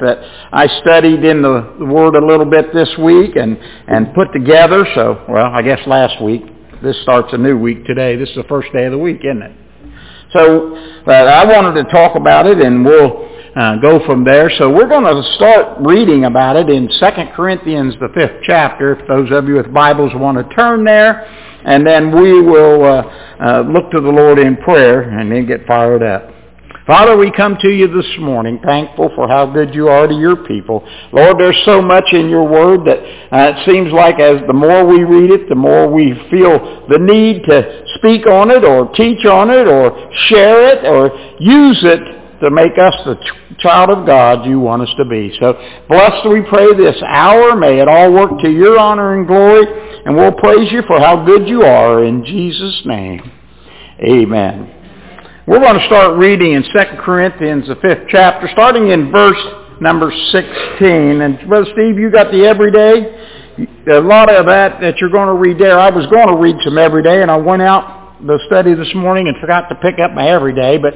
that I studied in the, Word a little bit this week and, and put together. So, well, I guess last week. This starts a new week today. This is the first day of the week, isn't it? So, but I wanted to talk about it and we'll uh, go from there. So we're going to start reading about it in 2 Corinthians, the fifth chapter, if those of you with Bibles want to turn there. And then we will uh, uh, look to the Lord in prayer and then get fired up. Father, we come to you this morning thankful for how good you are to your people. Lord, there's so much in your word that uh, it seems like as the more we read it, the more we feel the need to speak on it or teach on it or share it or use it to make us the ch- child of God you want us to be. So blessed we pray this hour. May it all work to your honor and glory. And we'll praise you for how good you are in Jesus' name. Amen. We're going to start reading in 2 Corinthians, the fifth chapter, starting in verse number 16. And Brother Steve, you got the everyday. A lot of that that you're going to read there, I was going to read some everyday, and I went out the study this morning and forgot to pick up my everyday. But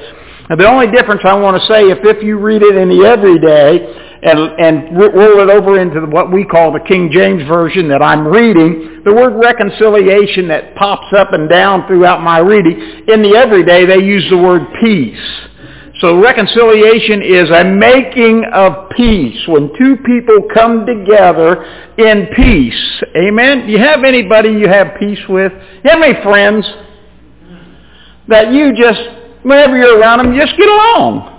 the only difference I want to say, if if you read it in the everyday, and, and roll it over into what we call the King James Version that I'm reading, the word reconciliation that pops up and down throughout my reading, in the everyday they use the word peace. So reconciliation is a making of peace. When two people come together in peace. Amen? Do you have anybody you have peace with? You have any friends that you just, whenever you're around them, just get along?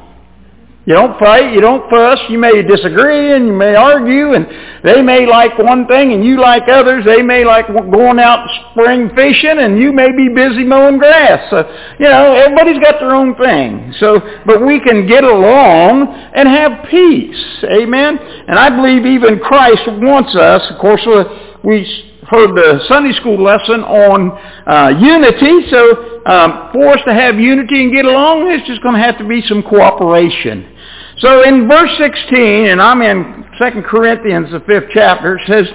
You don't fight, you don't fuss, you may disagree and you may argue and they may like one thing and you like others. They may like going out spring fishing and you may be busy mowing grass. So, you know, everybody's got their own thing. So, but we can get along and have peace. Amen? And I believe even Christ wants us, of course, uh, we heard the Sunday school lesson on uh, unity. So um, for us to have unity and get along, it's just going to have to be some cooperation. So in verse 16, and I'm in 2 Corinthians, the fifth chapter, it says,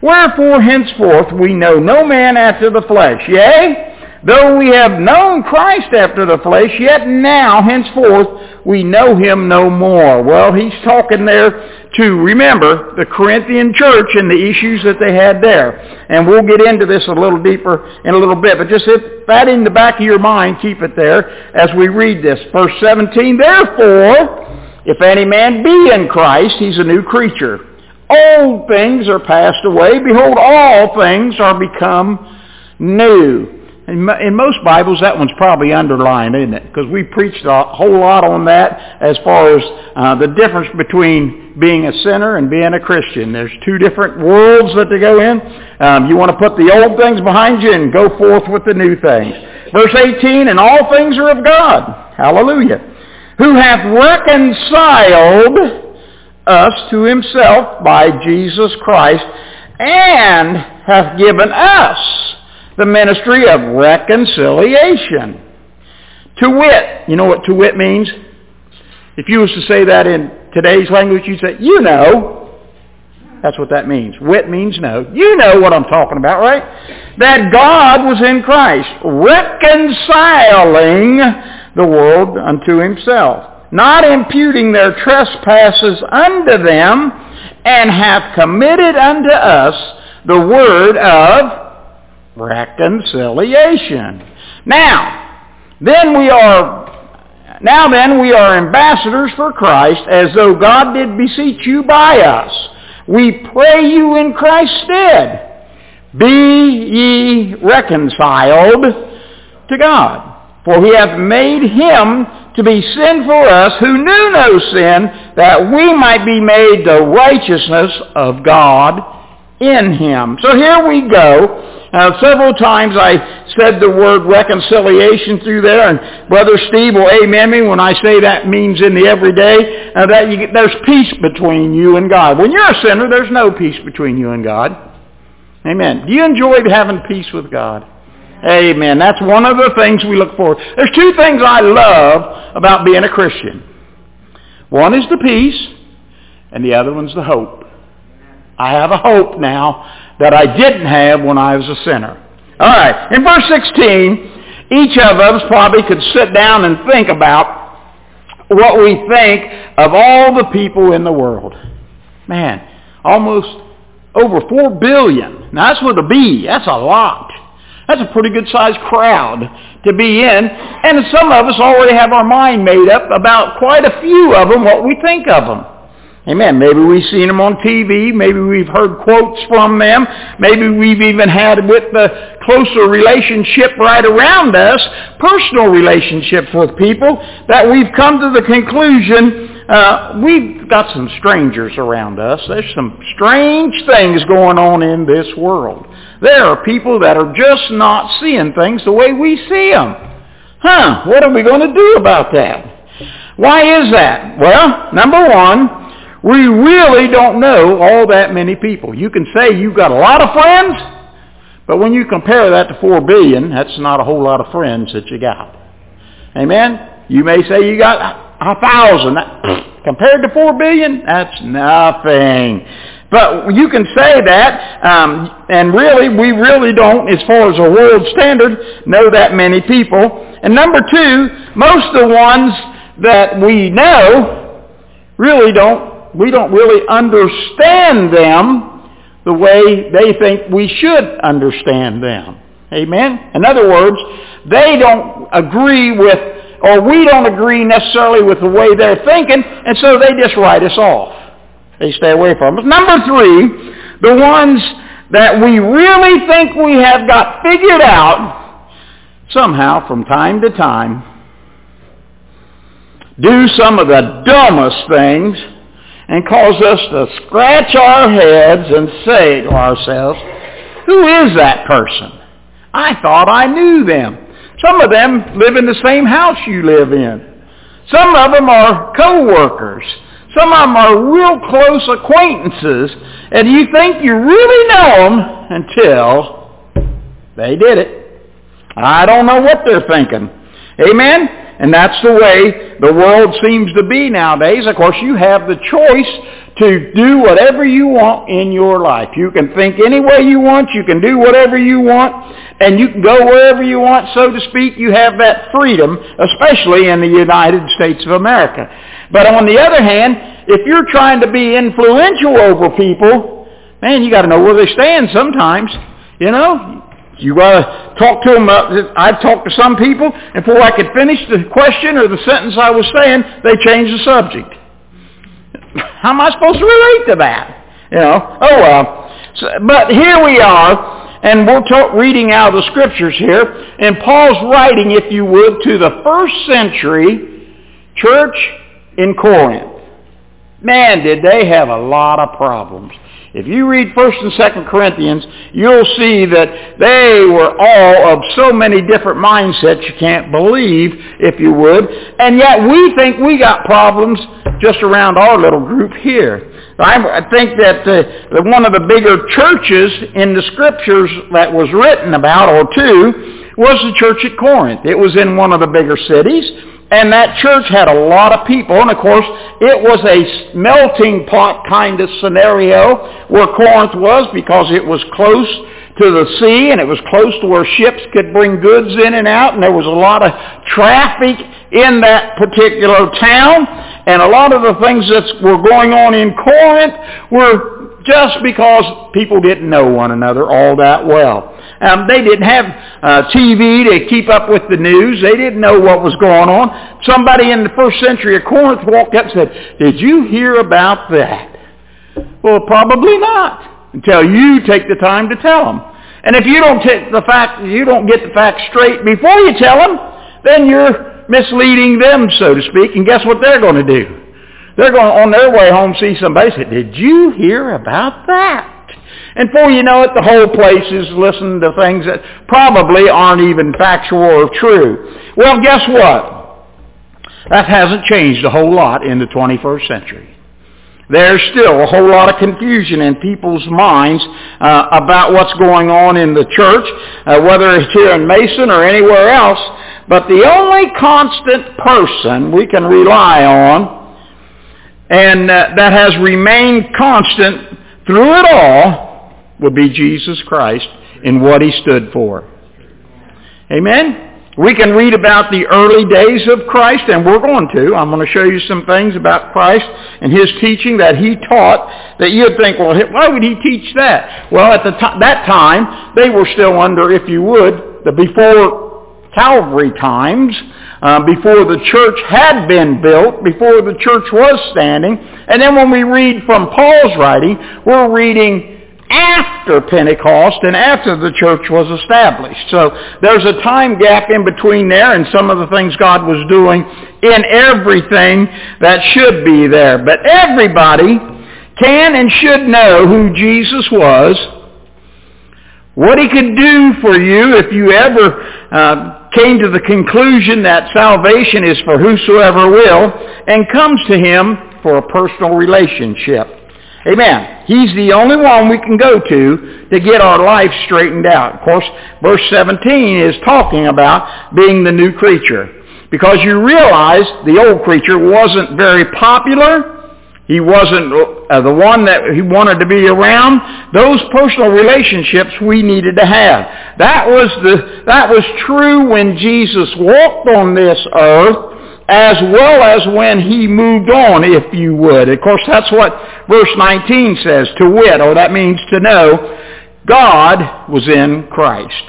Wherefore henceforth we know no man after the flesh. Yea, though we have known Christ after the flesh, yet now henceforth we know him no more. Well, he's talking there to, remember, the Corinthian church and the issues that they had there. And we'll get into this a little deeper in a little bit. But just if that in the back of your mind, keep it there as we read this. Verse 17, Therefore, if any man be in Christ, he's a new creature. Old things are passed away. Behold, all things are become new. In most Bibles, that one's probably underlined, isn't it? Because we preached a whole lot on that as far as uh, the difference between being a sinner and being a Christian. There's two different worlds that they go in. Um, you want to put the old things behind you and go forth with the new things. Verse 18, and all things are of God. Hallelujah who hath reconciled us to himself by Jesus Christ and hath given us the ministry of reconciliation. To wit, you know what to wit means? If you was to say that in today's language, you'd say, you know. That's what that means. Wit means know. You know what I'm talking about, right? That God was in Christ, reconciling the world unto himself, not imputing their trespasses unto them, and hath committed unto us the word of reconciliation. Now, then we are now then we are ambassadors for Christ, as though God did beseech you by us. We pray you in Christ's stead. Be ye reconciled to God. For he hath made him to be sin for us who knew no sin, that we might be made the righteousness of God in him. So here we go. Uh, several times I said the word reconciliation through there, and Brother Steve will amen me when I say that means in the everyday uh, that you, there's peace between you and God. When you're a sinner, there's no peace between you and God. Amen. Do you enjoy having peace with God? Amen. That's one of the things we look for. There's two things I love about being a Christian. One is the peace, and the other one's the hope. I have a hope now that I didn't have when I was a sinner. All right. In verse 16, each of us probably could sit down and think about what we think of all the people in the world. Man, almost over 4 billion. Now that's with a B. That's a lot. That's a pretty good sized crowd to be in. And some of us already have our mind made up about quite a few of them, what we think of them. Amen. Maybe we've seen them on TV. Maybe we've heard quotes from them. Maybe we've even had with the closer relationship right around us, personal relationships with people, that we've come to the conclusion uh, we've got some strangers around us. There's some strange things going on in this world. There are people that are just not seeing things the way we see them. Huh, what are we going to do about that? Why is that? Well, number one, we really don't know all that many people. You can say you've got a lot of friends, but when you compare that to four billion, that's not a whole lot of friends that you got. Amen? You may say you got a thousand. Compared to four billion, that's nothing. But you can say that, um, and really, we really don't, as far as a world standard, know that many people. And number two, most of the ones that we know really don't we don't really understand them the way they think we should understand them. Amen? In other words, they don't agree with, or we don't agree necessarily with the way they're thinking, and so they just write us off. They stay away from us. Number three, the ones that we really think we have got figured out, somehow from time to time, do some of the dumbest things and cause us to scratch our heads and say to ourselves, who is that person? I thought I knew them. Some of them live in the same house you live in. Some of them are co-workers. Some of them are real close acquaintances, and you think you really know them until they did it. I don't know what they're thinking. Amen? And that's the way the world seems to be nowadays. Of course, you have the choice to do whatever you want in your life. You can think any way you want. You can do whatever you want. And you can go wherever you want, so to speak. You have that freedom, especially in the United States of America. But on the other hand, if you're trying to be influential over people, man, you got to know where they stand sometimes. You know, you got to talk to them. Uh, I've talked to some people, and before I could finish the question or the sentence I was saying, they changed the subject. How am I supposed to relate to that? You know, oh well. So, but here we are, and we're talk, reading out of the scriptures here, and Paul's writing, if you would, to the first century church in Corinth. Man, did they have a lot of problems. If you read 1st and 2nd Corinthians, you'll see that they were all of so many different mindsets you can't believe, if you would. And yet we think we got problems just around our little group here. I think that uh, one of the bigger churches in the scriptures that was written about, or two, was the church at Corinth. It was in one of the bigger cities. And that church had a lot of people, and of course, it was a melting pot kind of scenario where Corinth was because it was close to the sea and it was close to where ships could bring goods in and out, and there was a lot of traffic in that particular town. And a lot of the things that were going on in Corinth were just because people didn't know one another all that well. Um, they didn't have uh, TV to keep up with the news. They didn't know what was going on. Somebody in the first century of Corinth walked up and said, did you hear about that? Well, probably not until you take the time to tell them. And if you don't take the fact, you don't get the facts straight before you tell them, then you're misleading them, so to speak. And guess what they're going to do? They're going on their way home see somebody say, did you hear about that? And before you know it, the whole place is listening to things that probably aren't even factual or true. Well, guess what? That hasn't changed a whole lot in the 21st century. There's still a whole lot of confusion in people's minds uh, about what's going on in the church, uh, whether it's here in Mason or anywhere else. But the only constant person we can rely on and uh, that has remained constant through it all would be Jesus Christ and what he stood for. Amen? We can read about the early days of Christ, and we're going to. I'm going to show you some things about Christ and his teaching that he taught that you'd think, well, why would he teach that? Well, at the that time, they were still under, if you would, the before Calvary times, uh, before the church had been built, before the church was standing. And then when we read from Paul's writing, we're reading after Pentecost and after the church was established. So there's a time gap in between there and some of the things God was doing in everything that should be there. But everybody can and should know who Jesus was, what he could do for you if you ever uh, came to the conclusion that salvation is for whosoever will and comes to him for a personal relationship. Amen. He's the only one we can go to to get our life straightened out. Of course, verse 17 is talking about being the new creature. Because you realize the old creature wasn't very popular. He wasn't uh, the one that he wanted to be around. Those personal relationships we needed to have. That was the, that was true when Jesus walked on this earth as well as when he moved on, if you would. Of course, that's what verse 19 says, to wit, or that means to know, God was in Christ.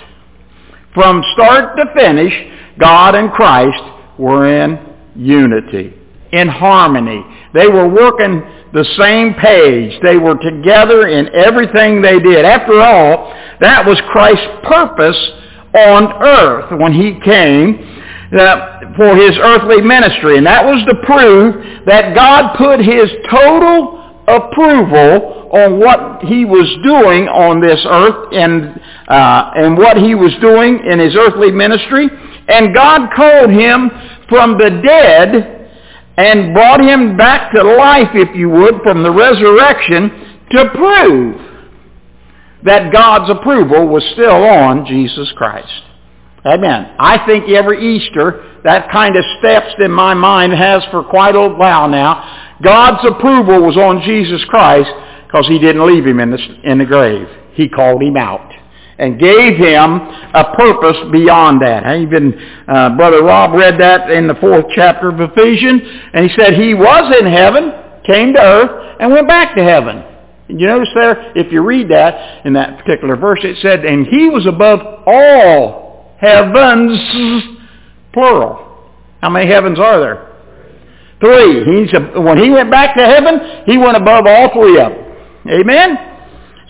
From start to finish, God and Christ were in unity, in harmony. They were working the same page. They were together in everything they did. After all, that was Christ's purpose on earth when he came uh, for his earthly ministry. And that was to prove that God put his total approval on what he was doing on this earth and, uh, and what he was doing in his earthly ministry. And God called him from the dead and brought him back to life, if you would, from the resurrection to prove that God's approval was still on Jesus Christ. Amen. I think every Easter, that kind of steps in my mind has for quite a while now. God's approval was on Jesus Christ because he didn't leave him in the, in the grave. He called him out and gave him a purpose beyond that. Even uh, Brother Rob read that in the fourth chapter of Ephesians, and he said he was in heaven, came to earth, and went back to heaven. And You notice there, if you read that in that particular verse, it said, and he was above all heavens, plural. How many heavens are there? Three. He's when he went back to heaven, he went above all three of them. Amen?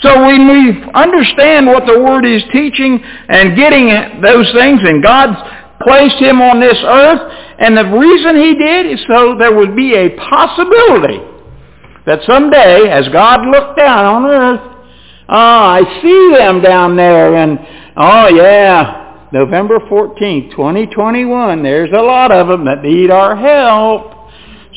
So when we understand what the Word is teaching and getting those things, and God's placed him on this earth, and the reason he did is so there would be a possibility that someday, as God looked down on earth, oh, I see them down there, and oh yeah, November 14th, 2021. There's a lot of them that need our help.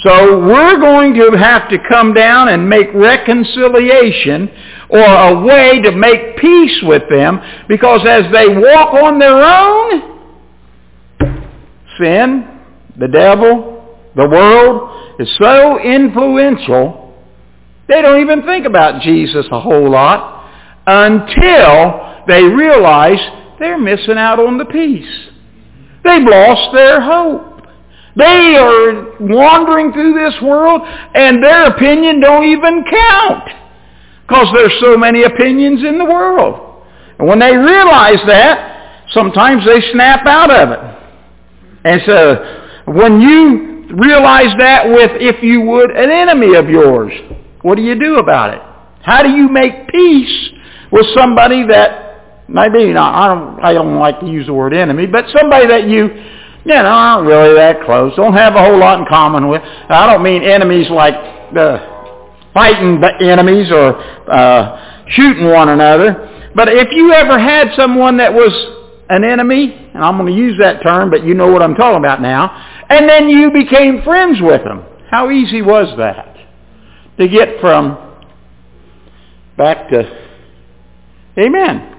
So we're going to have to come down and make reconciliation or a way to make peace with them because as they walk on their own, sin, the devil, the world is so influential, they don't even think about Jesus a whole lot until they realize they're missing out on the peace. They've lost their hope. They are wandering through this world and their opinion don't even count because there's so many opinions in the world. And when they realize that, sometimes they snap out of it. And so when you realize that with, if you would, an enemy of yours, what do you do about it? How do you make peace with somebody that maybe not, I don't, I don't like to use the word enemy, but somebody that you, you know, aren't really that close, don't have a whole lot in common with. I don't mean enemies like uh, fighting enemies or uh, shooting one another, but if you ever had someone that was an enemy, and I'm going to use that term, but you know what I'm talking about now, and then you became friends with them, how easy was that? To get from back to, amen,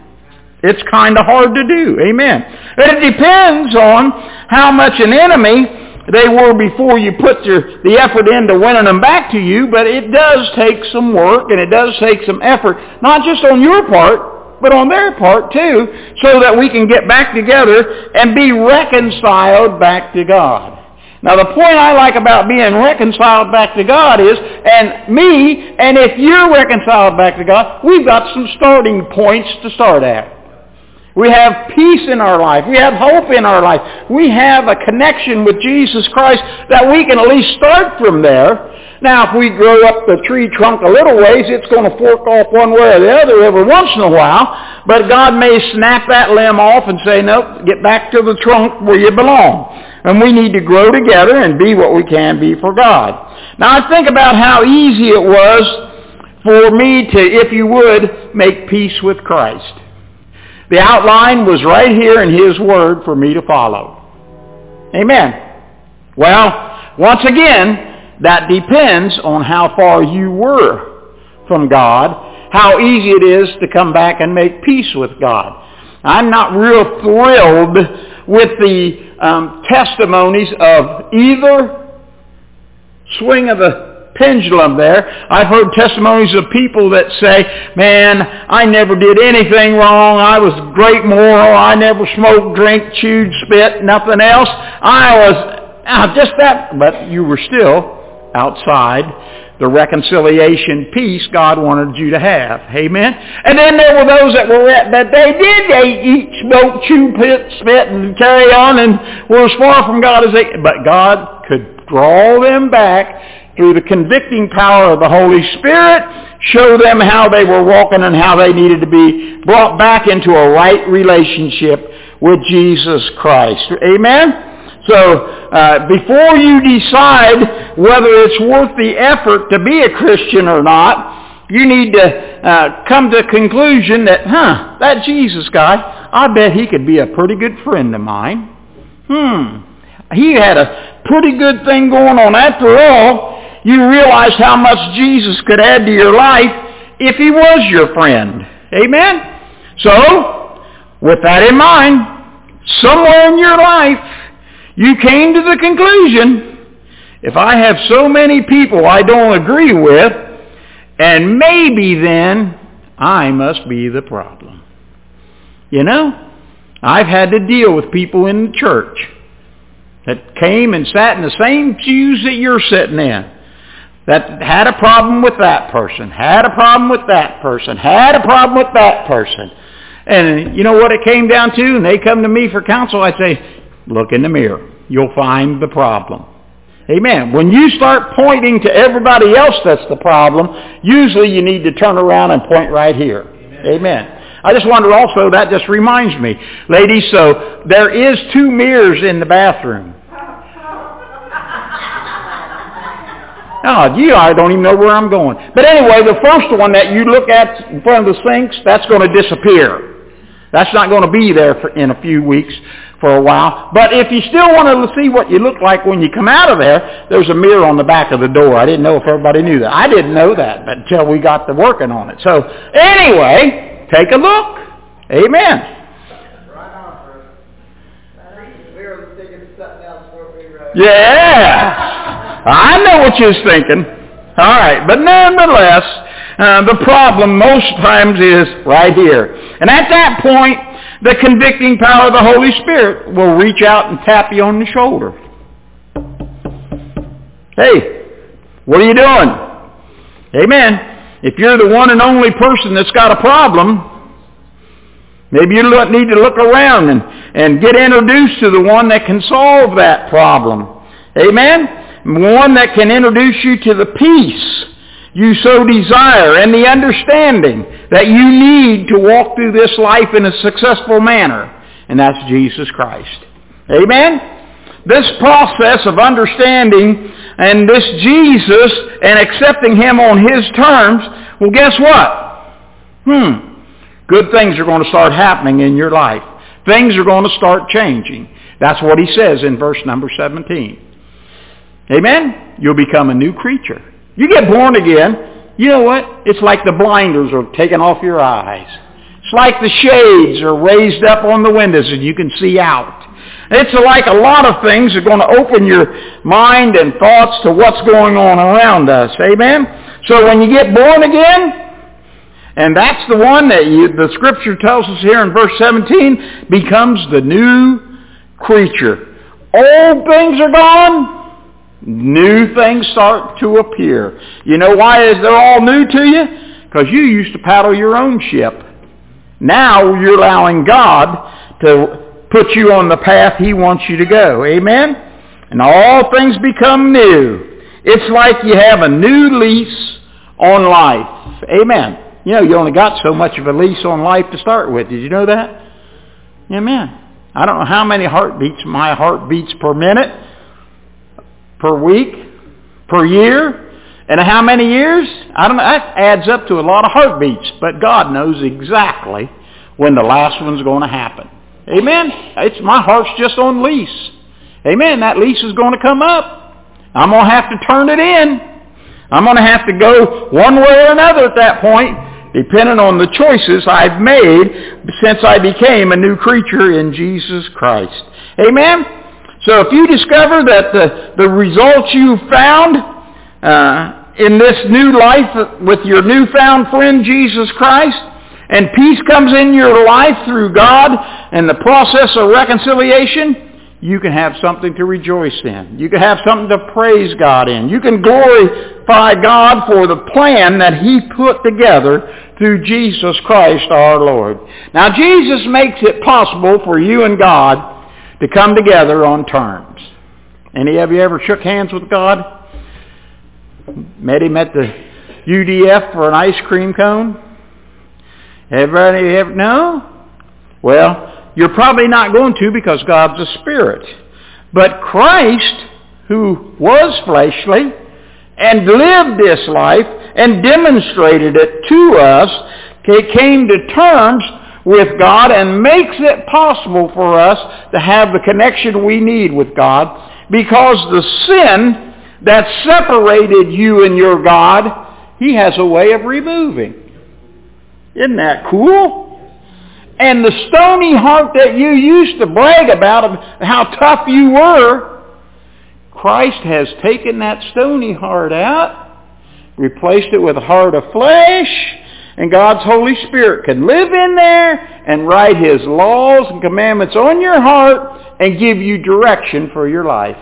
it's kind of hard to do. Amen. It depends on how much an enemy they were before you put your, the effort into winning them back to you, but it does take some work and it does take some effort, not just on your part, but on their part too, so that we can get back together and be reconciled back to God. Now the point I like about being reconciled back to God is, and me, and if you're reconciled back to God, we've got some starting points to start at. We have peace in our life. We have hope in our life. We have a connection with Jesus Christ that we can at least start from there. Now, if we grow up the tree trunk a little ways, it's going to fork off one way or the other every once in a while. But God may snap that limb off and say, nope, get back to the trunk where you belong. And we need to grow together and be what we can be for God. Now, I think about how easy it was for me to, if you would, make peace with Christ. The outline was right here in His Word for me to follow. Amen. Well, once again, that depends on how far you were from God, how easy it is to come back and make peace with God. I'm not real thrilled with the um, testimonies of either swing of the pendulum there. I've heard testimonies of people that say, man, I never did anything wrong. I was great moral. I never smoked, drank, chewed, spit, nothing else. I was uh, just that, but you were still outside the reconciliation peace God wanted you to have. Amen? And then there were those that were at, that they did they eat, smoke, chew, pit, spit, and carry on and were as far from God as they, but God could draw them back through the convicting power of the Holy Spirit, show them how they were walking and how they needed to be brought back into a right relationship with Jesus Christ. Amen? So uh, before you decide whether it's worth the effort to be a Christian or not, you need to uh, come to the conclusion that, huh, that Jesus guy, I bet he could be a pretty good friend of mine. Hmm, he had a pretty good thing going on. After all, you realize how much Jesus could add to your life if he was your friend. Amen? So, with that in mind, somewhere in your life, you came to the conclusion, if I have so many people I don't agree with, and maybe then I must be the problem. You know, I've had to deal with people in the church that came and sat in the same pews that you're sitting in that had a problem with that person, had a problem with that person, had a problem with that person. And you know what it came down to? And they come to me for counsel, I say, look in the mirror. You'll find the problem. Amen. When you start pointing to everybody else that's the problem, usually you need to turn around and point right here. Amen. Amen. I just wonder also, that just reminds me, ladies, so there is two mirrors in the bathroom. Oh, you I don't even know where I'm going. But anyway, the first one that you look at in front of the sinks, that's going to disappear. That's not going to be there for, in a few weeks for a while. But if you still want to see what you look like when you come out of there, there's a mirror on the back of the door. I didn't know if everybody knew that. I didn't know that but until we got to working on it. So anyway, take a look. Amen. Yeah. I know what you're thinking. All right, but nonetheless, uh, the problem most times is right here. And at that point, the convicting power of the Holy Spirit will reach out and tap you on the shoulder. Hey, what are you doing? Amen. If you're the one and only person that's got a problem, maybe you need to look around and, and get introduced to the one that can solve that problem. Amen one that can introduce you to the peace you so desire and the understanding that you need to walk through this life in a successful manner. And that's Jesus Christ. Amen? This process of understanding and this Jesus and accepting him on his terms, well guess what? Hmm. Good things are going to start happening in your life. Things are going to start changing. That's what he says in verse number 17. Amen? You'll become a new creature. You get born again, you know what? It's like the blinders are taken off your eyes. It's like the shades are raised up on the windows and you can see out. It's like a lot of things are going to open your mind and thoughts to what's going on around us. Amen? So when you get born again, And that's the one that you, the scripture tells us here in verse 17 becomes the new creature. Old things are gone. New things start to appear. You know why is they're all new to you? Because you used to paddle your own ship. Now you're allowing God to put you on the path he wants you to go. Amen? And all things become new. It's like you have a new lease on life. Amen. You know, you only got so much of a lease on life to start with. Did you know that? Amen. I don't know how many heartbeats my heart beats per minute, per week, per year, and how many years? I don't know. That adds up to a lot of heartbeats. But God knows exactly when the last one's going to happen. Amen. It's my heart's just on lease. Amen. That lease is going to come up. I'm going to have to turn it in. I'm going to have to go one way or another at that point depending on the choices I've made since I became a new creature in Jesus Christ. Amen? So if you discover that the, the results you found uh, in this new life with your newfound friend Jesus Christ, and peace comes in your life through God and the process of reconciliation, you can have something to rejoice in. You can have something to praise God in. You can glorify God for the plan that he put together through Jesus Christ our Lord. Now Jesus makes it possible for you and God to come together on terms. Any of you ever shook hands with God? Met him at the UDF for an ice cream cone? Everybody ever? No? Well, you're probably not going to because God's a spirit. But Christ, who was fleshly and lived this life, and demonstrated it to us, came to terms with God and makes it possible for us to have the connection we need with God because the sin that separated you and your God, he has a way of removing. Isn't that cool? And the stony heart that you used to brag about of how tough you were, Christ has taken that stony heart out replaced it with a heart of flesh, and God's Holy Spirit can live in there and write His laws and commandments on your heart and give you direction for your life.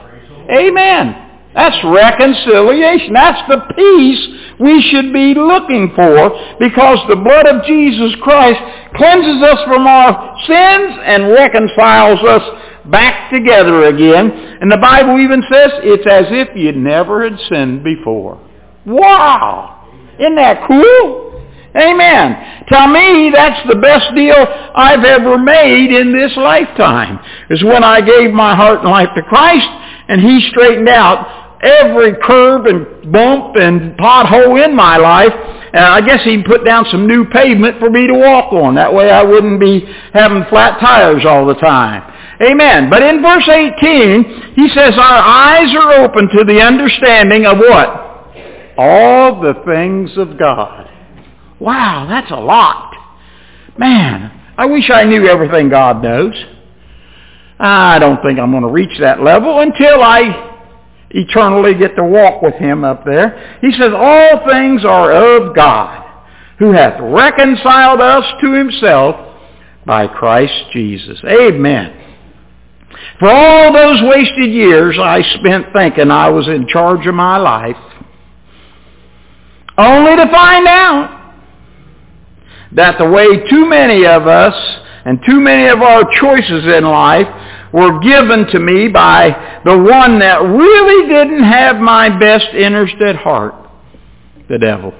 Amen. That's reconciliation. That's the peace we should be looking for because the blood of Jesus Christ cleanses us from our sins and reconciles us back together again. And the Bible even says it's as if you never had sinned before. Wow! Isn't that cool? Amen. To me, that's the best deal I've ever made in this lifetime, is when I gave my heart and life to Christ, and He straightened out every curve and bump and pothole in my life. And I guess He put down some new pavement for me to walk on. That way I wouldn't be having flat tires all the time. Amen. But in verse 18, he says, our eyes are open to the understanding of what? all the things of God. Wow, that's a lot. Man, I wish I knew everything God knows. I don't think I'm going to reach that level until I eternally get to walk with him up there. He says, all things are of God, who hath reconciled us to himself by Christ Jesus. Amen. For all those wasted years I spent thinking I was in charge of my life, only to find out that the way too many of us and too many of our choices in life were given to me by the one that really didn't have my best interest at heart, the devil.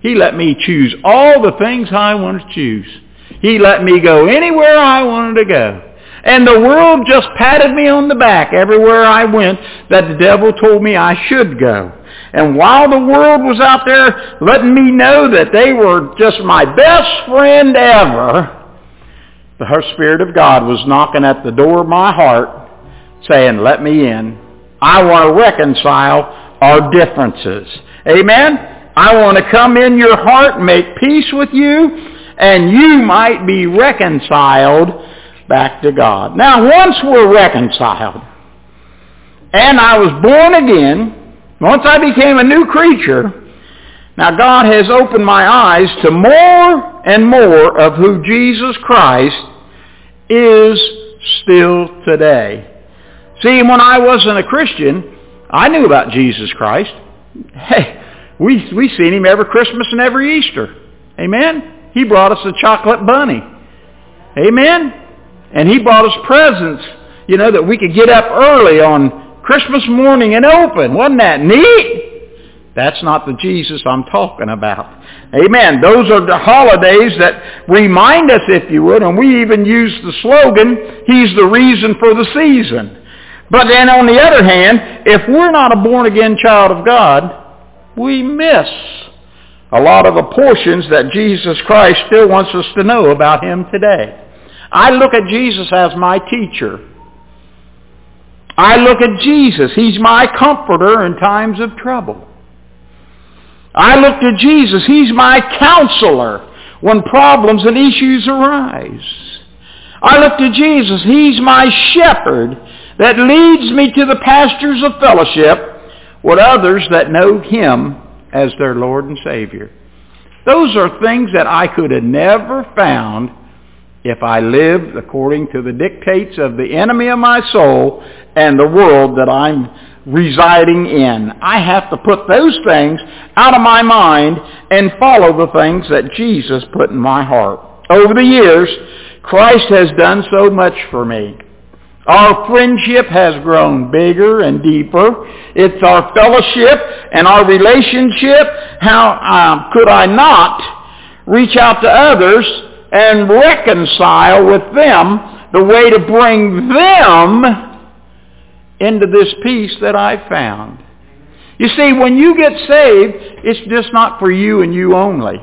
He let me choose all the things I wanted to choose. He let me go anywhere I wanted to go. And the world just patted me on the back everywhere I went that the devil told me I should go. And while the world was out there letting me know that they were just my best friend ever, the Spirit of God was knocking at the door of my heart saying, let me in. I want to reconcile our differences. Amen? I want to come in your heart make peace with you, and you might be reconciled back to God. Now, once we're reconciled, and I was born again, once I became a new creature, Now God has opened my eyes to more and more of who Jesus Christ is still today. See, when I wasn't a Christian, I knew about Jesus Christ. Hey, we, we seen him every Christmas and every Easter. Amen? He brought us a chocolate bunny. Amen? And he brought us presents, you know, that we could get up early on Christmas morning and open. Wasn't that neat? That's not the Jesus I'm talking about. Amen. Those are the holidays that remind us, if you would, and we even use the slogan, He's the reason for the season. But then on the other hand, if we're not a born-again child of God, we miss a lot of the portions that Jesus Christ still wants us to know about him today. I look at Jesus as my teacher. I look at Jesus. He's my comforter in times of trouble. I look to Jesus. He's my counselor when problems and issues arise. I look to Jesus. He's my shepherd that leads me to the pastures of fellowship with others that know him as their Lord and Savior. Those are things that I could have never found if I live according to the dictates of the enemy of my soul and the world that I'm residing in. I have to put those things out of my mind and follow the things that Jesus put in my heart. Over the years, Christ has done so much for me. Our friendship has grown bigger and deeper. It's our fellowship and our relationship. How um, could I not reach out to others and reconcile with them the way to bring them into this peace that I found? You see, when you get saved, it's just not for you and you only.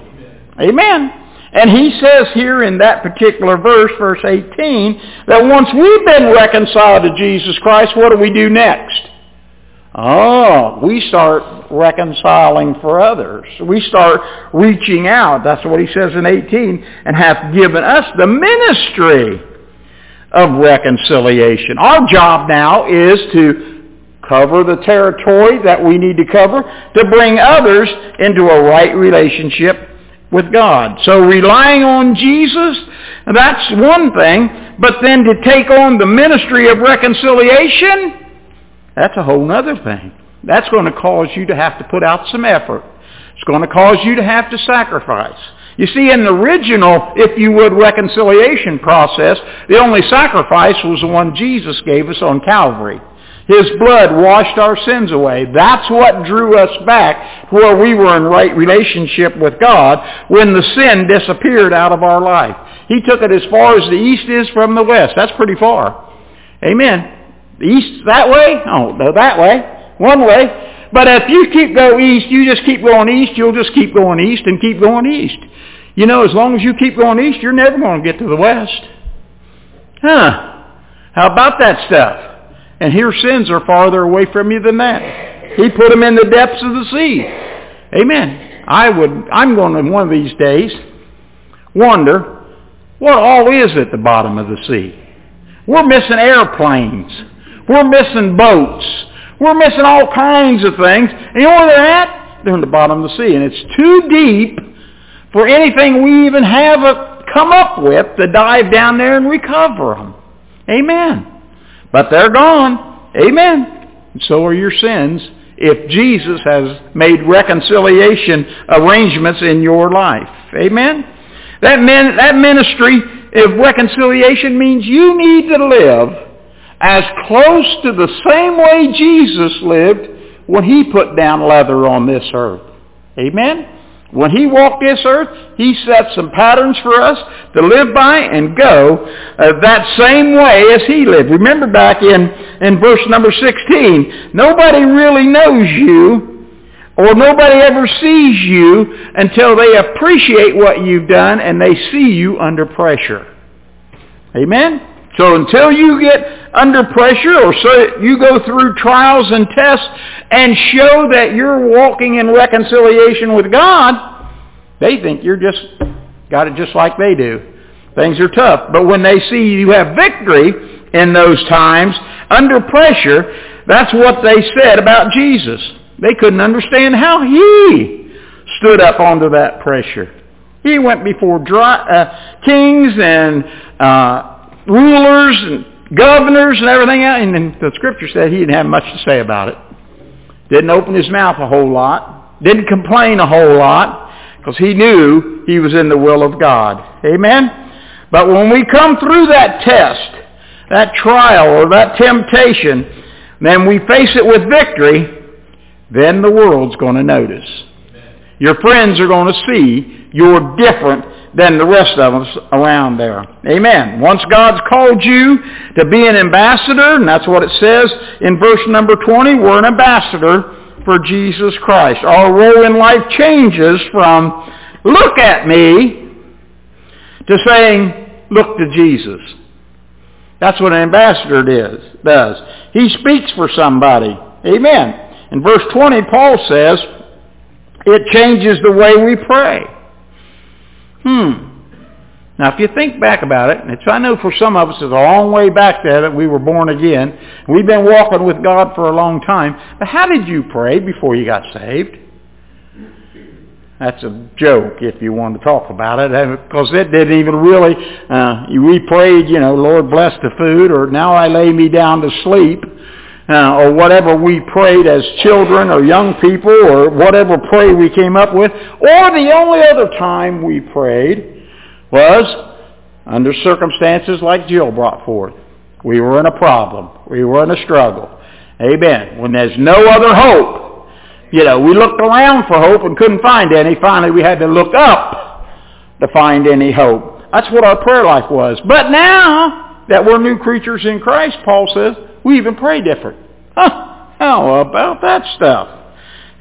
Amen. And he says here in that particular verse, verse 18, that once we've been reconciled to Jesus Christ, what do we do next? Oh, we start reconciling for others. We start reaching out. That's what he says in 18, and hath given us the ministry of reconciliation. Our job now is to cover the territory that we need to cover to bring others into a right relationship with God. So relying on Jesus, that's one thing. But then to take on the ministry of reconciliation, that's a whole other thing. That's going to cause you to have to put out some effort. It's going to cause you to have to sacrifice. You see, in the original, if you would, reconciliation process, the only sacrifice was the one Jesus gave us on Calvary. His blood washed our sins away. That's what drew us back to where we were in right relationship with God when the sin disappeared out of our life. He took it as far as the east is from the west. That's pretty far. Amen. East that way? Oh, no, that way. One way. But if you keep going east, you just keep going east, you'll just keep going east and keep going east. You know, as long as you keep going east, you're never going to get to the west. Huh. How about that stuff? And here sins are farther away from you than that. He put them in the depths of the sea. Amen. I would, I'm going to one of these days wonder what all is at the bottom of the sea. We're missing airplanes. We're missing boats. We're missing all kinds of things. And you know where they're at? They're in the bottom of the sea. And it's too deep for anything we even have come up with to dive down there and recover them. Amen. But they're gone. Amen. And so are your sins if Jesus has made reconciliation arrangements in your life. Amen. That, that ministry of reconciliation means you need to live as close to the same way Jesus lived when he put down leather on this earth. Amen? When he walked this earth, he set some patterns for us to live by and go uh, that same way as he lived. Remember back in, in verse number 16, nobody really knows you or nobody ever sees you until they appreciate what you've done and they see you under pressure. Amen? So until you get under pressure or so you go through trials and tests and show that you're walking in reconciliation with God, they think you're just got it just like they do. Things are tough. But when they see you have victory in those times, under pressure, that's what they said about Jesus. They couldn't understand how he stood up under that pressure. He went before dry, uh, kings and uh, rulers and governors and everything else, and the scripture said he didn't have much to say about it. Didn't open his mouth a whole lot. Didn't complain a whole lot because he knew he was in the will of God. Amen? But when we come through that test, that trial or that temptation, then we face it with victory, then the world's going to notice. Your friends are going to see you're different than the rest of us around there. Amen. Once God's called you to be an ambassador, and that's what it says in verse number 20, we're an ambassador for Jesus Christ. Our role in life changes from look at me to saying look to Jesus. That's what an ambassador does. He speaks for somebody. Amen. In verse 20, Paul says, it changes the way we pray. Hmm. Now, if you think back about it, I know for some of us it's a long way back there that we were born again. We've been walking with God for a long time. But how did you pray before you got saved? That's a joke if you want to talk about it, because it didn't even really, uh, we prayed, you know, Lord bless the food, or now I lay me down to sleep, uh, or whatever we prayed as children or young people, or whatever prayer we came up with. Or the only other time we prayed was under circumstances like Jill brought forth. We were in a problem. We were in a struggle. Amen. When there's no other hope, you know, we looked around for hope and couldn't find any. Finally, we had to look up to find any hope. That's what our prayer life was. But now that we're new creatures in Christ, Paul says, we even pray different. Huh, how about that stuff?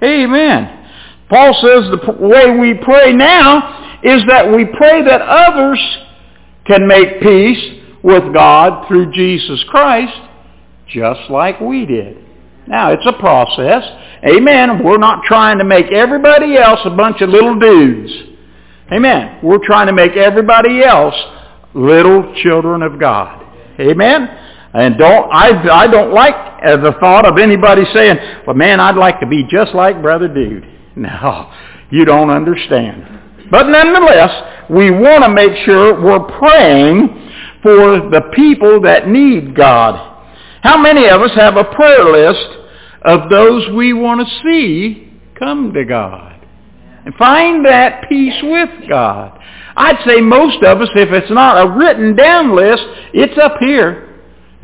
Amen. Paul says the way we pray now is that we pray that others can make peace with God through Jesus Christ just like we did. Now, it's a process. Amen. We're not trying to make everybody else a bunch of little dudes. Amen. We're trying to make everybody else little children of God. Amen. And don't I I don't like the thought of anybody saying, "Well, man, I'd like to be just like brother dude." No, you don't understand. But nonetheless, we want to make sure we're praying for the people that need God. How many of us have a prayer list of those we want to see come to God and find that peace with God. I'd say most of us, if it's not a written down list, it's up here.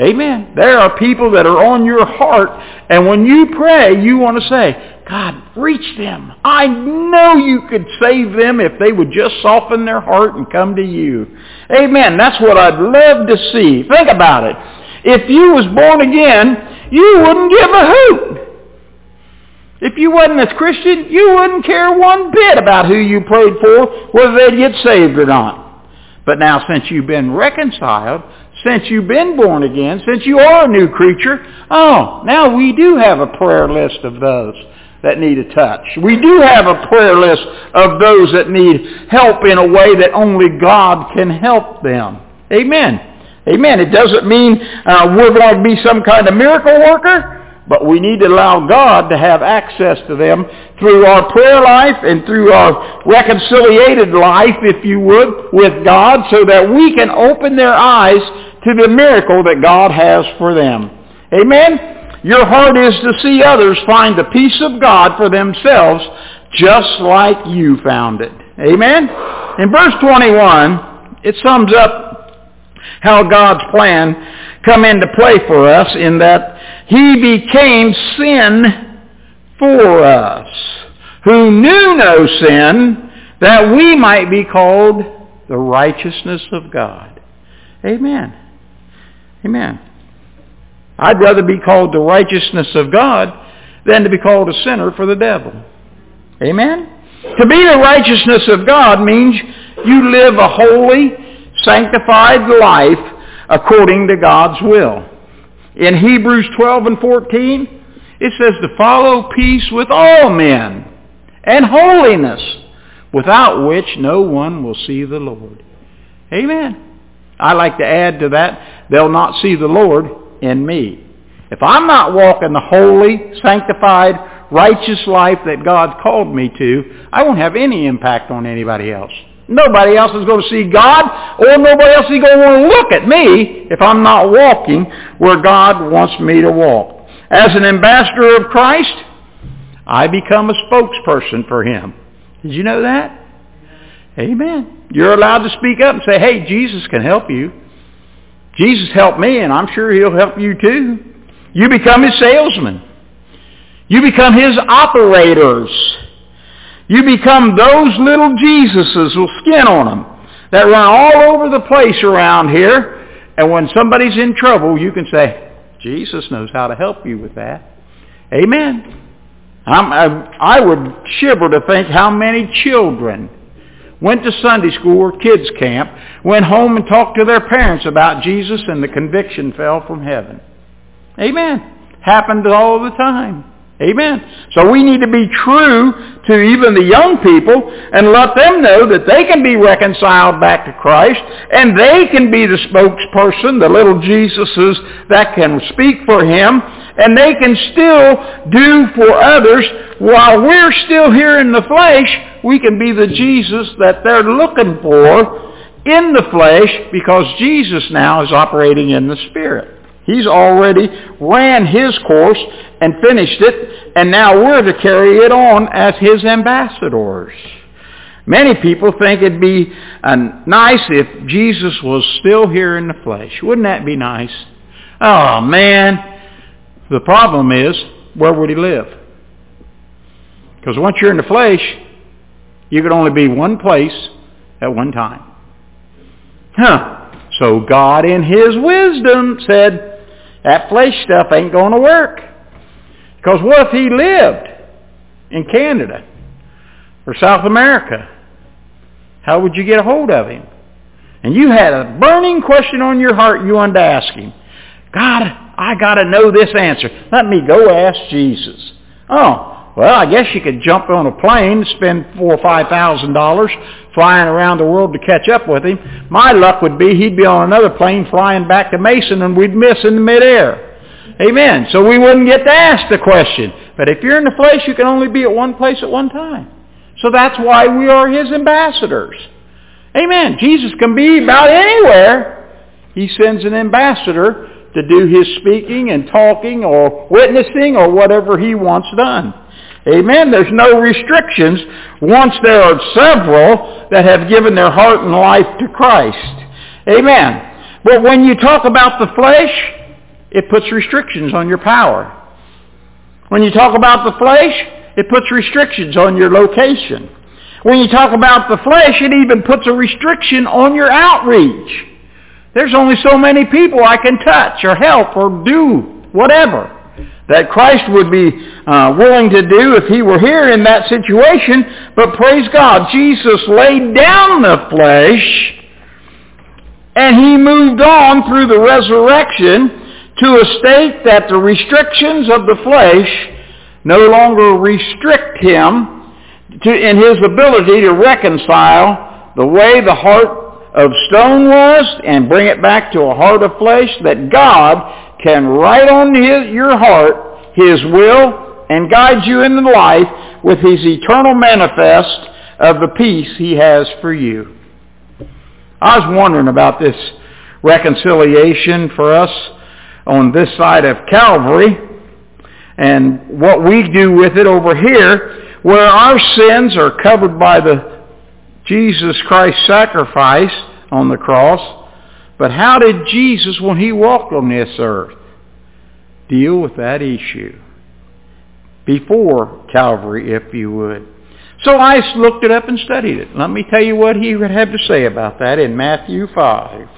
Amen. There are people that are on your heart, and when you pray, you want to say, God, reach them. I know you could save them if they would just soften their heart and come to you. Amen. That's what I'd love to see. Think about it. If you was born again you wouldn't give a hoot. If you wasn't a Christian, you wouldn't care one bit about who you prayed for, whether they'd get saved or not. But now since you've been reconciled, since you've been born again, since you are a new creature, oh, now we do have a prayer list of those that need a touch. We do have a prayer list of those that need help in a way that only God can help them. Amen. Amen. It doesn't mean uh, we're going to be some kind of miracle worker, but we need to allow God to have access to them through our prayer life and through our reconciliated life, if you would, with God so that we can open their eyes to the miracle that God has for them. Amen? Your heart is to see others find the peace of God for themselves just like you found it. Amen? In verse 21, it sums up how God's plan come into play for us in that he became sin for us, who knew no sin, that we might be called the righteousness of God. Amen. Amen. I'd rather be called the righteousness of God than to be called a sinner for the devil. Amen? To be the righteousness of God means you live a holy, sanctified life according to God's will. In Hebrews 12 and 14, it says to follow peace with all men and holiness, without which no one will see the Lord. Amen. I like to add to that, they'll not see the Lord in me. If I'm not walking the holy, sanctified, righteous life that God called me to, I won't have any impact on anybody else. Nobody else is going to see God, or nobody else is going to want to look at me if I'm not walking where God wants me to walk. As an ambassador of Christ, I become a spokesperson for him. Did you know that? Amen. You're allowed to speak up and say, hey, Jesus can help you. Jesus helped me, and I'm sure he'll help you too. You become his salesman. You become his operators. You become those little Jesuses with skin on them that run all over the place around here. And when somebody's in trouble, you can say, Jesus knows how to help you with that. Amen. I, I would shiver to think how many children went to Sunday school or kids camp, went home and talked to their parents about Jesus and the conviction fell from heaven. Amen. Happened all the time. Amen. So we need to be true to even the young people and let them know that they can be reconciled back to Christ and they can be the spokesperson, the little Jesuses that can speak for him and they can still do for others while we're still here in the flesh, we can be the Jesus that they're looking for in the flesh because Jesus now is operating in the Spirit. He's already ran his course and finished it, and now we're to carry it on as his ambassadors. Many people think it'd be uh, nice if Jesus was still here in the flesh. Wouldn't that be nice? Oh, man. The problem is, where would he live? Because once you're in the flesh, you could only be one place at one time. Huh. So God in his wisdom said, that flesh stuff ain't going to work. Because what if he lived in Canada or South America? How would you get a hold of him? And you had a burning question on your heart you wanted to ask him. God, I got to know this answer. Let me go ask Jesus. Oh, well, I guess you could jump on a plane, spend four or five thousand dollars flying around the world to catch up with him. My luck would be he'd be on another plane flying back to Mason and we'd miss in the midair. Amen. So we wouldn't get to ask the question. But if you're in the flesh, you can only be at one place at one time. So that's why we are his ambassadors. Amen. Jesus can be about anywhere. He sends an ambassador to do his speaking and talking or witnessing or whatever he wants done. Amen. There's no restrictions once there are several that have given their heart and life to Christ. Amen. But when you talk about the flesh, it puts restrictions on your power. When you talk about the flesh, it puts restrictions on your location. When you talk about the flesh, it even puts a restriction on your outreach. There's only so many people I can touch or help or do whatever that Christ would be uh, willing to do if he were here in that situation. But praise God, Jesus laid down the flesh and he moved on through the resurrection to a state that the restrictions of the flesh no longer restrict him to, in his ability to reconcile the way the heart of stone was and bring it back to a heart of flesh that God can write on his, your heart his will and guide you into life with his eternal manifest of the peace he has for you. I was wondering about this reconciliation for us on this side of Calvary and what we do with it over here where our sins are covered by the Jesus Christ sacrifice on the cross. But how did Jesus, when he walked on this earth, deal with that issue? Before Calvary, if you would. So I looked it up and studied it. Let me tell you what he would have to say about that in Matthew 5.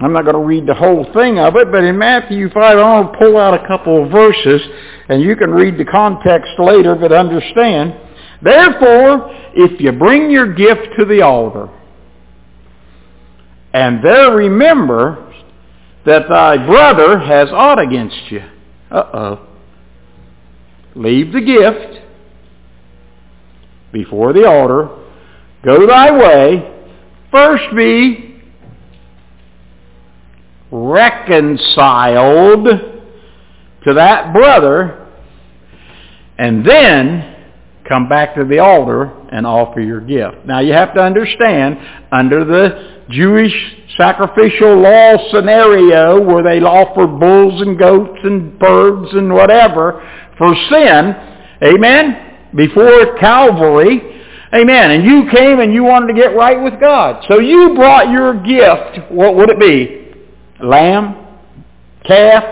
I'm not going to read the whole thing of it, but in Matthew 5, I'm going to pull out a couple of verses, and you can read the context later, but understand. Therefore, if you bring your gift to the altar, and there remember that thy brother has aught against you. Uh-oh. Leave the gift before the altar. Go thy way. First be reconciled to that brother and then come back to the altar and offer your gift. Now you have to understand, under the Jewish sacrificial law scenario where they offer bulls and goats and birds and whatever for sin, amen, before Calvary, amen, and you came and you wanted to get right with God. So you brought your gift, what would it be? Lamb, calf,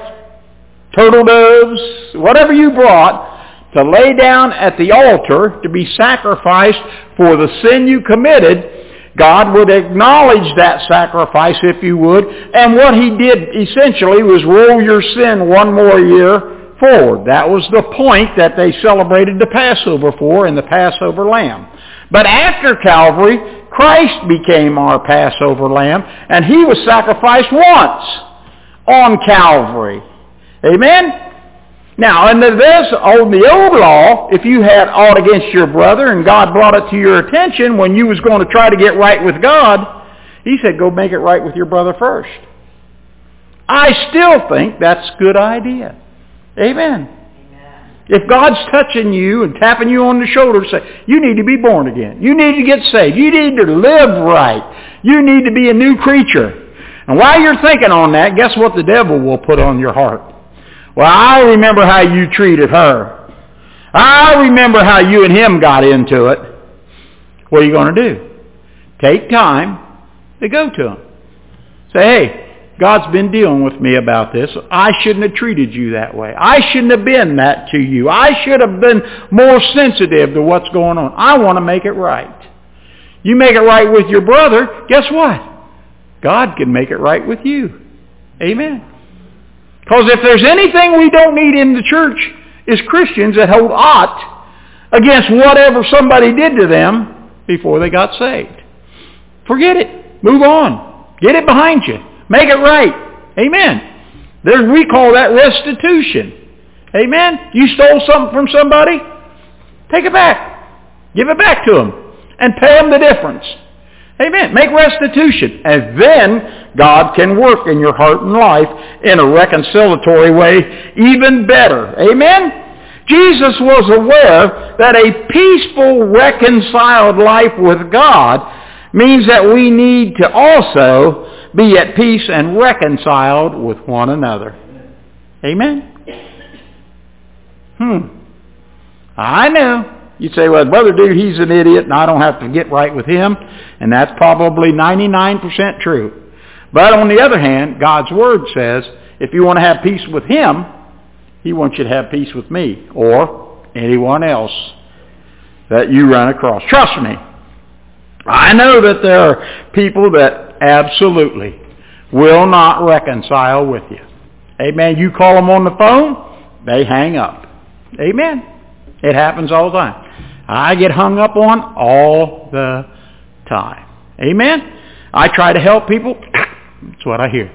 turtle doves, whatever you brought, to lay down at the altar to be sacrificed for the sin you committed, God would acknowledge that sacrifice, if you would, and what he did essentially was roll your sin one more year forward. That was the point that they celebrated the Passover for in the Passover lamb. But after Calvary, Christ became our Passover lamb, and he was sacrificed once on Calvary. Amen? Now, under this, on the old law, if you had aught against your brother and God brought it to your attention when you was going to try to get right with God, he said, go make it right with your brother first. I still think that's a good idea. Amen. If God's touching you and tapping you on the shoulder to say, you need to be born again. You need to get saved. You need to live right. You need to be a new creature. And while you're thinking on that, guess what the devil will put on your heart? Well, I remember how you treated her. I remember how you and him got into it. What are you going to do? Take time to go to him. Say, hey, God's been dealing with me about this. I shouldn't have treated you that way. I shouldn't have been that to you. I should have been more sensitive to what's going on. I want to make it right. You make it right with your brother, guess what? God can make it right with you. Amen. Because if there's anything we don't need in the church is Christians that hold ought against whatever somebody did to them before they got saved. Forget it. Move on. Get it behind you. Make it right. Amen. There's, we call that restitution. Amen. You stole something from somebody? Take it back. Give it back to them. And pay them the difference. Amen. Make restitution. And then God can work in your heart and life in a reconciliatory way even better. Amen. Jesus was aware that a peaceful, reconciled life with God means that we need to also be at peace and reconciled with one another. Amen? Hmm. I know. You say, well, brother dude, he's an idiot and I don't have to get right with him. And that's probably 99% true. But on the other hand, God's Word says, if you want to have peace with him, he wants you to have peace with me or anyone else that you run across. Trust me. I know that there are people that absolutely will not reconcile with you. Amen. You call them on the phone, they hang up. Amen. It happens all the time. I get hung up on all the time. Amen? I try to help people. That's what I hear.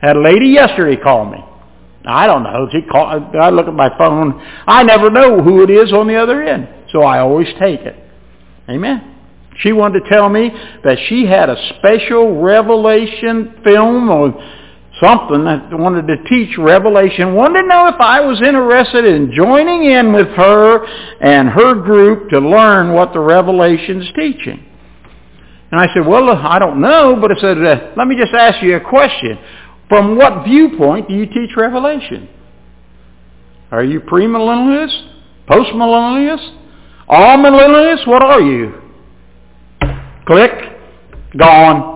Had a lady yesterday call me. I don't know. She called, I look at my phone. I never know who it is on the other end. So I always take it. Amen. She wanted to tell me that she had a special revelation film or something that wanted to teach Revelation, wanted to know if I was interested in joining in with her and her group to learn what the Revelation's teaching. And I said, well, I don't know, but I said, uh, let me just ask you a question. From what viewpoint do you teach Revelation? Are you premillennialist? Postmillennialist? Amillennialists? What are you? Click. Gone.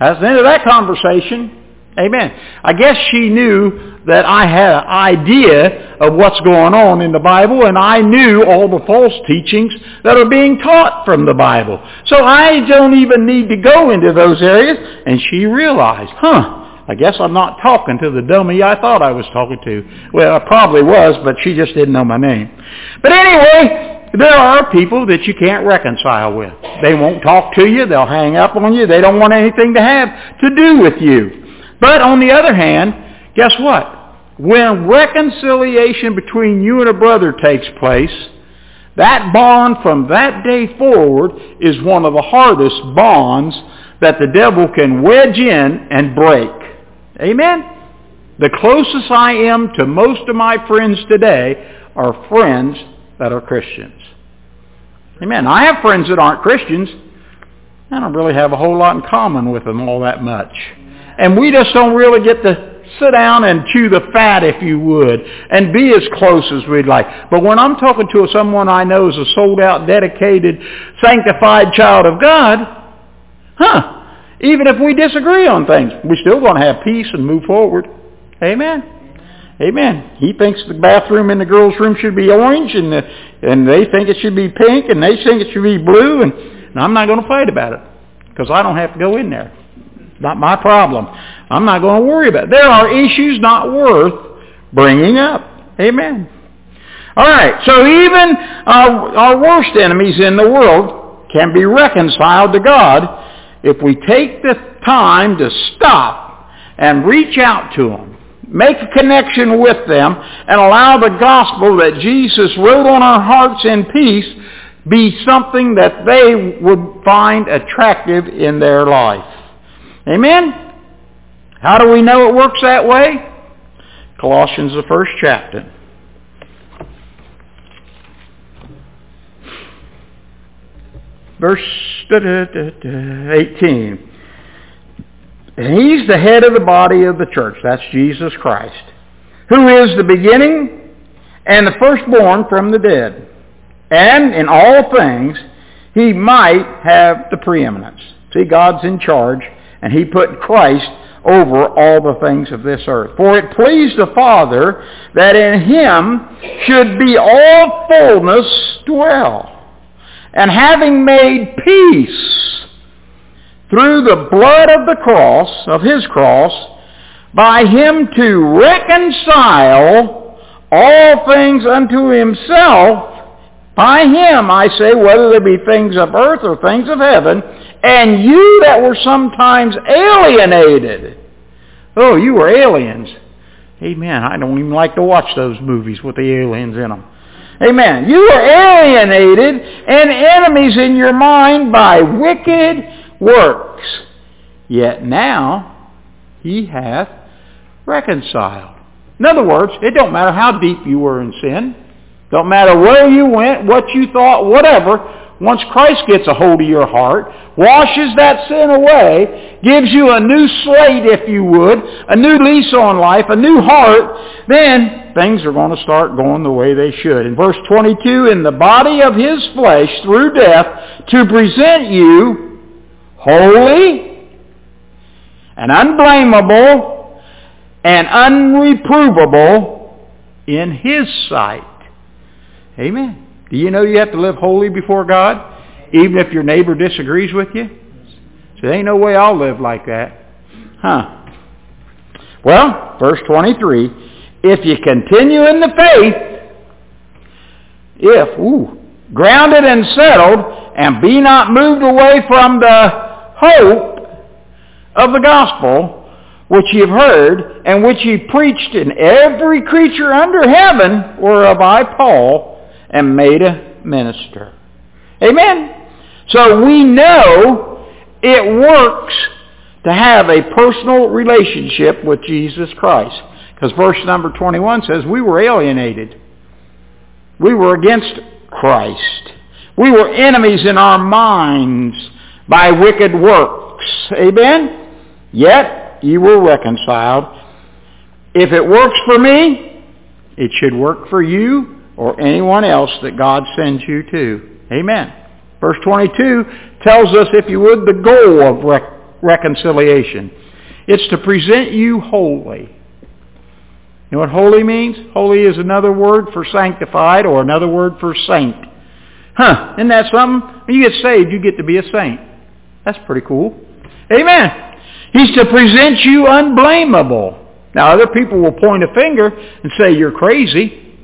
That's the end of that conversation. Amen. I guess she knew that I had an idea of what's going on in the Bible, and I knew all the false teachings that are being taught from the Bible. So I don't even need to go into those areas. And she realized, huh, I guess I'm not talking to the dummy I thought I was talking to. Well, I probably was, but she just didn't know my name. But anyway, there are people that you can't reconcile with. They won't talk to you. They'll hang up on you. They don't want anything to have to do with you. But on the other hand, guess what? When reconciliation between you and a brother takes place, that bond from that day forward is one of the hardest bonds that the devil can wedge in and break. Amen? The closest I am to most of my friends today are friends that are Christians. Amen. I have friends that aren't Christians. I don't really have a whole lot in common with them all that much. And we just don't really get to sit down and chew the fat, if you would, and be as close as we'd like. But when I'm talking to someone I know is a sold-out, dedicated, sanctified child of God, huh, even if we disagree on things, we're still going to have peace and move forward. Amen. Amen. He thinks the bathroom in the girls' room should be orange, and the, and they think it should be pink, and they think it should be blue, and, and I'm not going to fight about it because I don't have to go in there. Not my problem. I'm not going to worry about it. There are issues not worth bringing up. Amen. All right. So even our, our worst enemies in the world can be reconciled to God if we take the time to stop and reach out to them, make a connection with them, and allow the gospel that Jesus wrote on our hearts in peace be something that they would find attractive in their life. Amen? How do we know it works that way? Colossians, the first chapter. Verse 18. And he's the head of the body of the church. That's Jesus Christ. Who is the beginning and the firstborn from the dead. And in all things, he might have the preeminence. See, God's in charge, and he put Christ over all the things of this earth. For it pleased the Father that in him should be all fullness dwell and having made peace through the blood of the cross, of his cross, by him to reconcile all things unto himself, by him, I say, whether they be things of earth or things of heaven, and you that were sometimes alienated. Oh, you were aliens. Amen. I don't even like to watch those movies with the aliens in them. Amen. You were alienated and enemies in your mind by wicked works. Yet now he hath reconciled. In other words, it don't matter how deep you were in sin. Don't matter where you went, what you thought, whatever. Once Christ gets a hold of your heart, washes that sin away, gives you a new slate, if you would, a new lease on life, a new heart, then things are going to start going the way they should. In verse 22, in the body of his flesh through death to present you holy and unblameable and unreprovable in his sight. Amen. Do you know you have to live holy before God, even if your neighbor disagrees with you? So there ain't no way I'll live like that. Huh. Well, verse 23, if you continue in the faith, if, ooh, grounded and settled, and be not moved away from the hope of the gospel, which ye have heard, and which ye preached in every creature under heaven, whereof I, Paul, and made a minister. Amen. So we know it works to have a personal relationship with Jesus Christ. Because verse number 21 says we were alienated. We were against Christ. We were enemies in our minds by wicked works. Amen? Yet you were reconciled. If it works for me, it should work for you or anyone else that God sends you to. Amen. Verse 22 tells us, if you would, the goal of rec- reconciliation. It's to present you holy. You know what holy means? Holy is another word for sanctified or another word for saint. Huh, isn't that something? When you get saved, you get to be a saint. That's pretty cool. Amen. He's to present you unblameable. Now other people will point a finger and say you're crazy.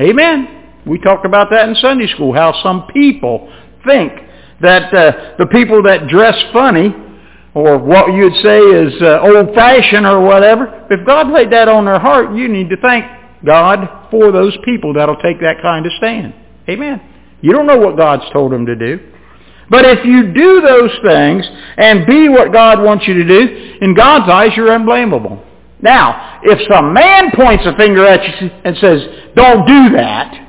Amen. We talked about that in Sunday school, how some people think that uh, the people that dress funny, or what you'd say is uh, old-fashioned or whatever, if God laid that on their heart, you need to thank God for those people that'll take that kind of stand. Amen. You don't know what God's told them to do. But if you do those things and be what God wants you to do, in God's eyes, you're unblameable. Now, if some man points a finger at you and says, don't do that,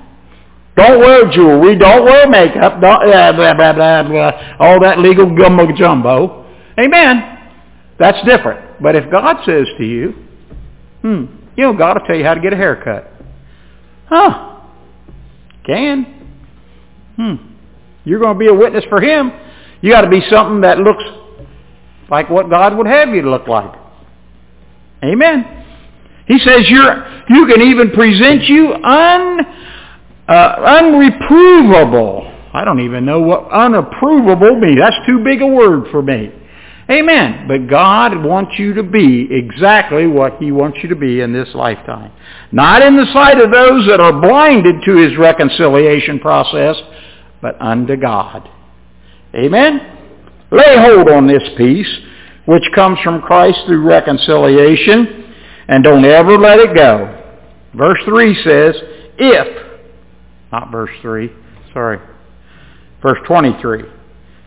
Don't wear jewelry. Don't wear makeup. Don't, blah, blah, blah, blah, blah, all that legal gumbo jumbo. Amen. That's different. But if God says to you, hmm, you know, God will tell you how to get a haircut. Huh. Can. Hmm. You're going to be a witness for him. You got to be something that looks like what God would have you to look like. Amen. He says you're, you can even present you un, uh, unreprovable. I don't even know what unapprovable means. That's too big a word for me. Amen. But God wants you to be exactly what he wants you to be in this lifetime. Not in the sight of those that are blinded to his reconciliation process, but unto God. Amen. Lay hold on this peace, which comes from Christ through reconciliation, and don't ever let it go. Verse 3 says, if, not verse 3, sorry, verse 23.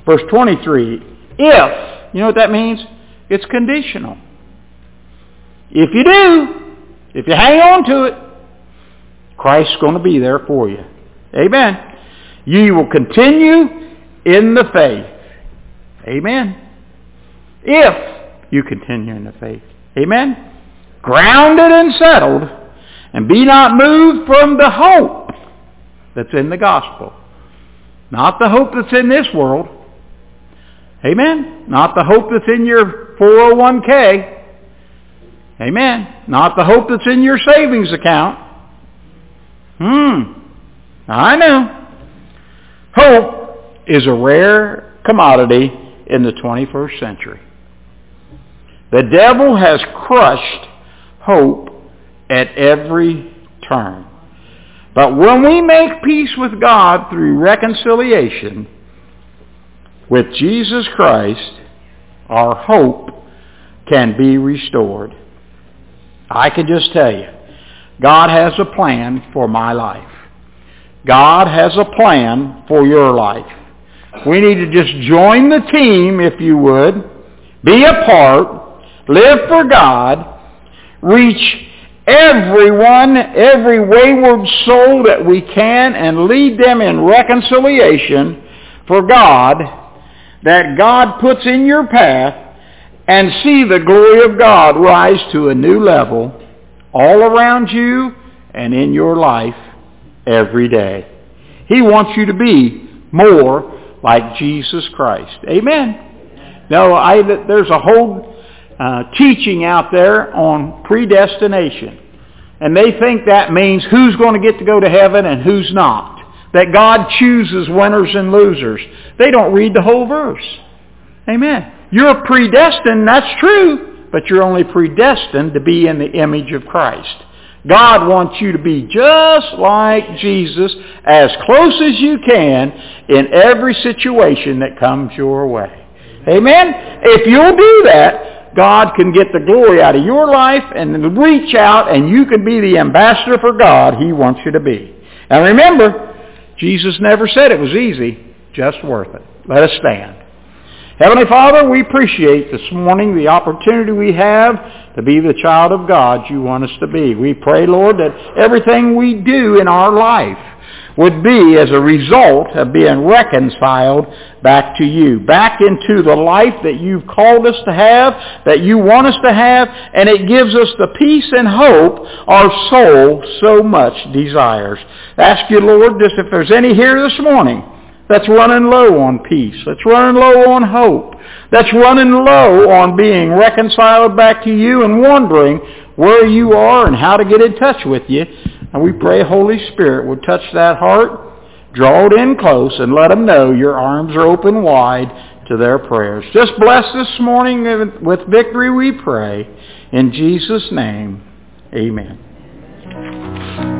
Verse 23, if you know what that means? It's conditional. If you do, if you hang on to it, Christ's going to be there for you. Amen. You will continue in the faith. Amen. If you continue in the faith. Amen. Grounded and settled, and be not moved from the hope that's in the gospel. Not the hope that's in this world, Amen. Not the hope that's in your 401k. Amen. Not the hope that's in your savings account. Hmm. I know. Hope is a rare commodity in the 21st century. The devil has crushed hope at every turn. But when we make peace with God through reconciliation, with Jesus Christ, our hope can be restored. I can just tell you, God has a plan for my life. God has a plan for your life. We need to just join the team, if you would, be a part, live for God, reach everyone, every wayward soul that we can, and lead them in reconciliation for God that God puts in your path and see the glory of God rise to a new level all around you and in your life every day. He wants you to be more like Jesus Christ. Amen. Now, I, there's a whole uh, teaching out there on predestination. And they think that means who's going to get to go to heaven and who's not that God chooses winners and losers. They don't read the whole verse. Amen. You're predestined, that's true, but you're only predestined to be in the image of Christ. God wants you to be just like Jesus, as close as you can in every situation that comes your way. Amen? If you'll do that, God can get the glory out of your life and reach out and you can be the ambassador for God He wants you to be. And remember, Jesus never said it was easy, just worth it. Let us stand. Heavenly Father, we appreciate this morning the opportunity we have to be the child of God you want us to be. We pray, Lord, that everything we do in our life would be as a result of being reconciled back to you, back into the life that you've called us to have, that you want us to have, and it gives us the peace and hope our soul so much desires. Ask you, Lord, just if there's any here this morning that's running low on peace, that's running low on hope, that's running low on being reconciled back to you and wondering where you are and how to get in touch with you, and we pray Holy Spirit would touch that heart, draw it in close, and let them know your arms are open wide to their prayers. Just bless this morning with victory, we pray. In Jesus' name, amen.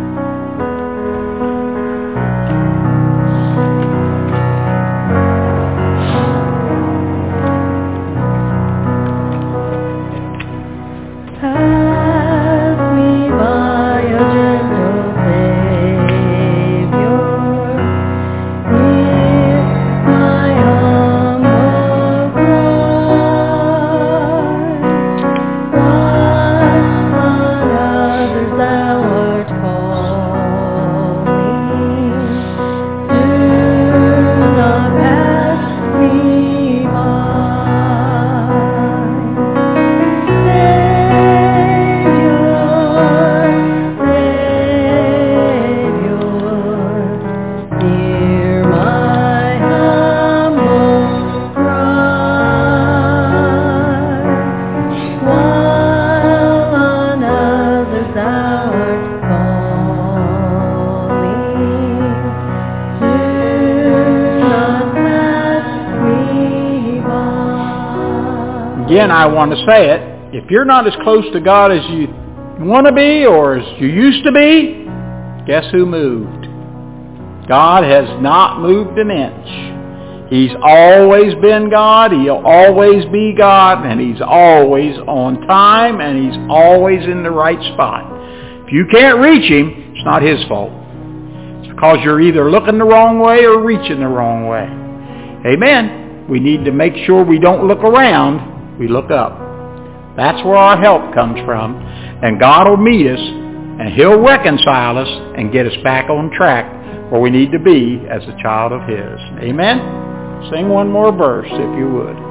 Again, I want to say it. If you're not as close to God as you want to be or as you used to be, guess who moved? God has not moved an inch. He's always been God. He'll always be God. And he's always on time. And he's always in the right spot. If you can't reach him, it's not his fault. It's because you're either looking the wrong way or reaching the wrong way. Amen. We need to make sure we don't look around. We look up. That's where our help comes from. And God will meet us and he'll reconcile us and get us back on track where we need to be as a child of his. Amen? Sing one more verse if you would.